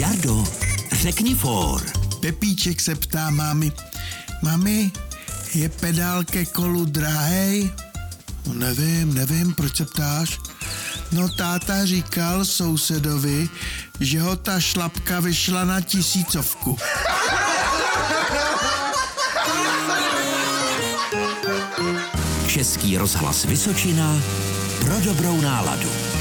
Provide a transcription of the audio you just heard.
Jardo, řekni for. Pepíček se ptá mámy, mami, je pedál ke kolu drahej? No nevím, nevím, proč se ptáš? No táta říkal sousedovi, že ho ta šlapka vyšla na tisícovku. Český rozhlas Vysočina pro dobrou náladu.